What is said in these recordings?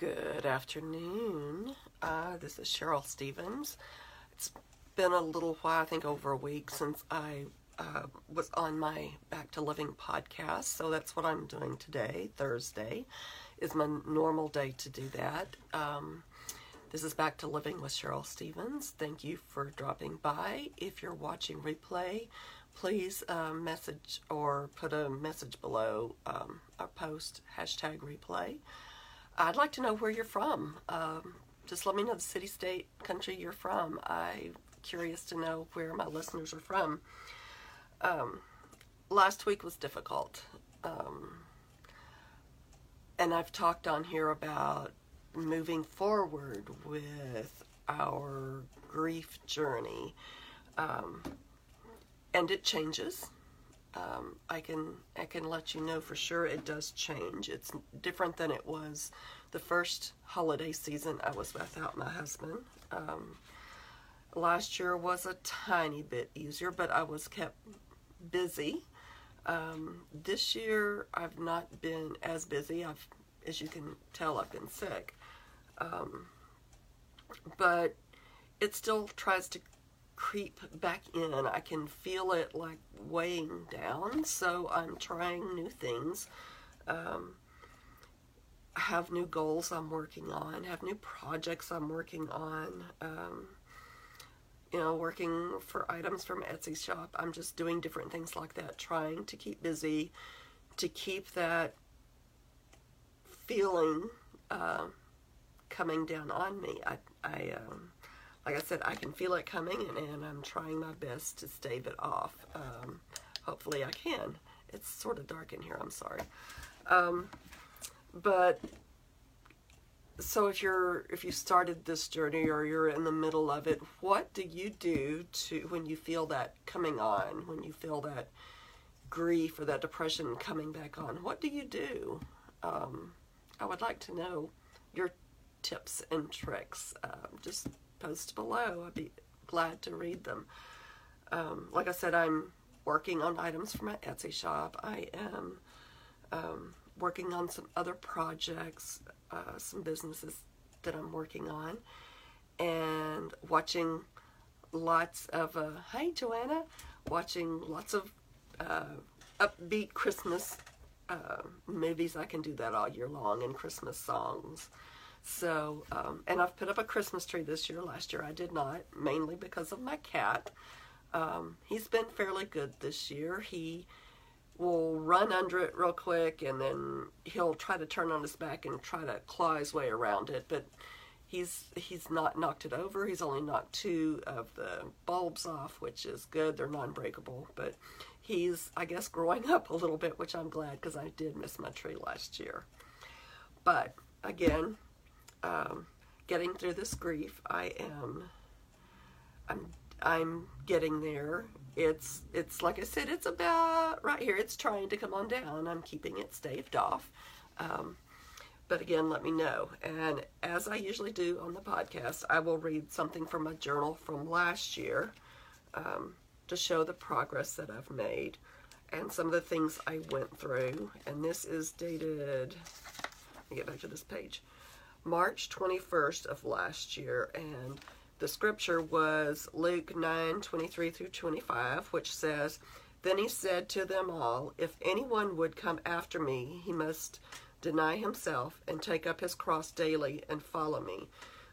Good afternoon. Uh, this is Cheryl Stevens. It's been a little while, I think over a week, since I uh, was on my Back to Living podcast. So that's what I'm doing today. Thursday is my normal day to do that. Um, this is Back to Living with Cheryl Stevens. Thank you for dropping by. If you're watching replay, please uh, message or put a message below um, our post hashtag replay. I'd like to know where you're from. Um, just let me know the city, state, country you're from. I'm curious to know where my listeners are from. Um, last week was difficult. Um, and I've talked on here about moving forward with our grief journey. Um, and it changes. Um, I can I can let you know for sure it does change. It's different than it was the first holiday season I was without my husband. Um, last year was a tiny bit easier, but I was kept busy. Um, this year I've not been as busy. I've, as you can tell, I've been sick. Um, but it still tries to creep back in. I can feel it like weighing down, so I'm trying new things. Um, have new goals I'm working on, have new projects I'm working on. Um, you know, working for items from Etsy shop. I'm just doing different things like that, trying to keep busy, to keep that feeling uh, coming down on me. I, I um, like I said, I can feel it coming, and, and I'm trying my best to stave it off. Um, hopefully, I can. It's sort of dark in here. I'm sorry, um, but so if you're if you started this journey or you're in the middle of it, what do you do to when you feel that coming on, when you feel that grief or that depression coming back on? What do you do? Um, I would like to know your tips and tricks. Um, just post below. I'd be glad to read them. Um, like I said, I'm working on items for my Etsy shop. I am um, working on some other projects, uh, some businesses that I'm working on, and watching lots of, uh, hey Joanna, watching lots of uh, upbeat Christmas uh, movies. I can do that all year long, and Christmas songs. So, um, and I've put up a Christmas tree this year. Last year I did not, mainly because of my cat. Um, he's been fairly good this year. He will run under it real quick and then he'll try to turn on his back and try to claw his way around it. But he's he's not knocked it over. He's only knocked two of the bulbs off, which is good. They're non-breakable, but he's I guess growing up a little bit, which I'm glad because I did miss my tree last year. But again, um, getting through this grief. I am, I'm, I'm getting there. It's, it's like I said, it's about right here. It's trying to come on down. I'm keeping it staved off. Um, but again, let me know. And as I usually do on the podcast, I will read something from a journal from last year um, to show the progress that I've made and some of the things I went through. And this is dated, let me get back to this page. March 21st of last year, and the scripture was Luke 9 23 through 25, which says, Then he said to them all, If anyone would come after me, he must deny himself and take up his cross daily and follow me.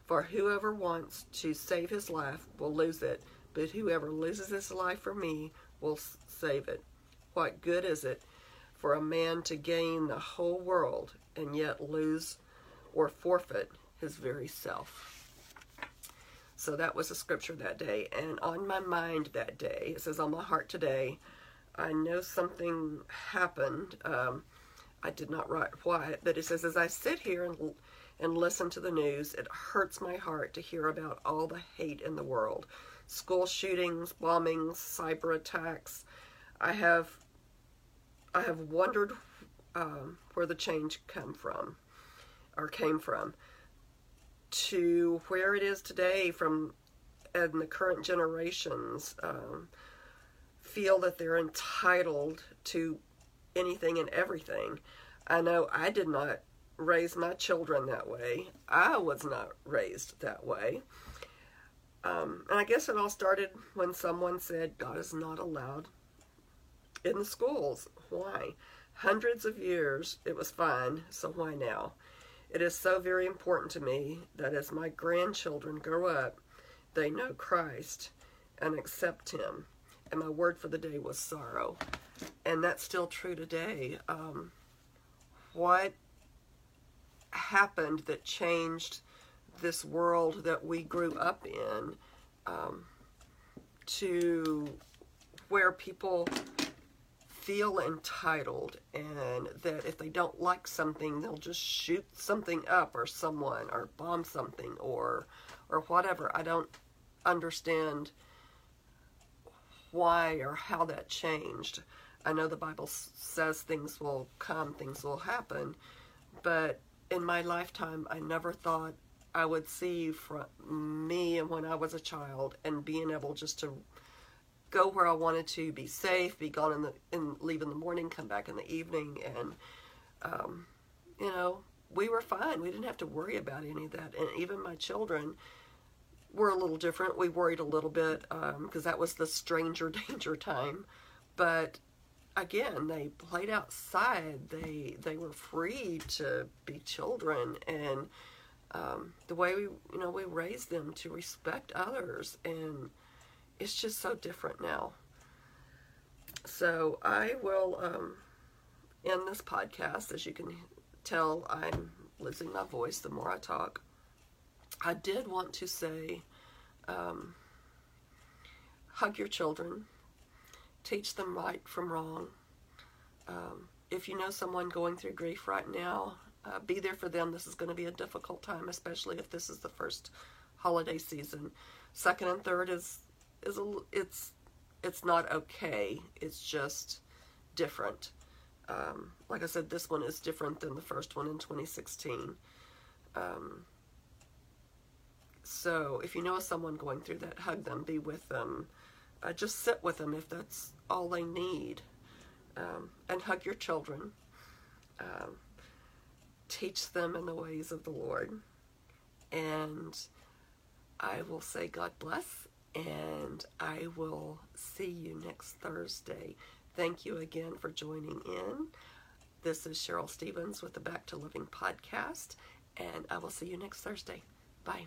For whoever wants to save his life will lose it, but whoever loses his life for me will save it. What good is it for a man to gain the whole world and yet lose or forfeit his very self. So that was a scripture that day. And on my mind that day, it says, on my heart today, I know something happened. Um, I did not write why, but it says, as I sit here and, and listen to the news, it hurts my heart to hear about all the hate in the world school shootings, bombings, cyber attacks. I have, I have wondered um, where the change come from or came from to where it is today from and the current generations um, feel that they're entitled to anything and everything. I know I did not raise my children that way. I was not raised that way. Um, and I guess it all started when someone said God is not allowed in the schools. Why? Hundreds of years it was fine, so why now? It is so very important to me that as my grandchildren grow up, they know Christ and accept Him. And my word for the day was sorrow. And that's still true today. Um, what happened that changed this world that we grew up in um, to where people feel entitled and that if they don't like something they'll just shoot something up or someone or bomb something or or whatever. I don't understand why or how that changed. I know the bible says things will come things will happen but in my lifetime i never thought i would see from me and when i was a child and being able just to go where I wanted to, be safe, be gone in the and leave in the morning, come back in the evening, and um, you know we were fine. We didn't have to worry about any of that, and even my children were a little different. We worried a little bit because um, that was the stranger danger time, but again, they played outside. They they were free to be children, and um, the way we you know we raised them to respect others and it's just so different now. So I will um, end this podcast. As you can tell, I'm losing my voice the more I talk. I did want to say um, hug your children, teach them right from wrong. Um, if you know someone going through grief right now, uh, be there for them. This is going to be a difficult time, especially if this is the first holiday season. Second and third is is a it's it's not okay. It's just different. Um, like I said, this one is different than the first one in 2016. Um, so if you know someone going through that, hug them, be with them, uh, just sit with them if that's all they need, um, and hug your children. Um, teach them in the ways of the Lord, and I will say God bless and I will see you next Thursday. Thank you again for joining in. This is Cheryl Stevens with the Back to Living podcast, and I will see you next Thursday. Bye.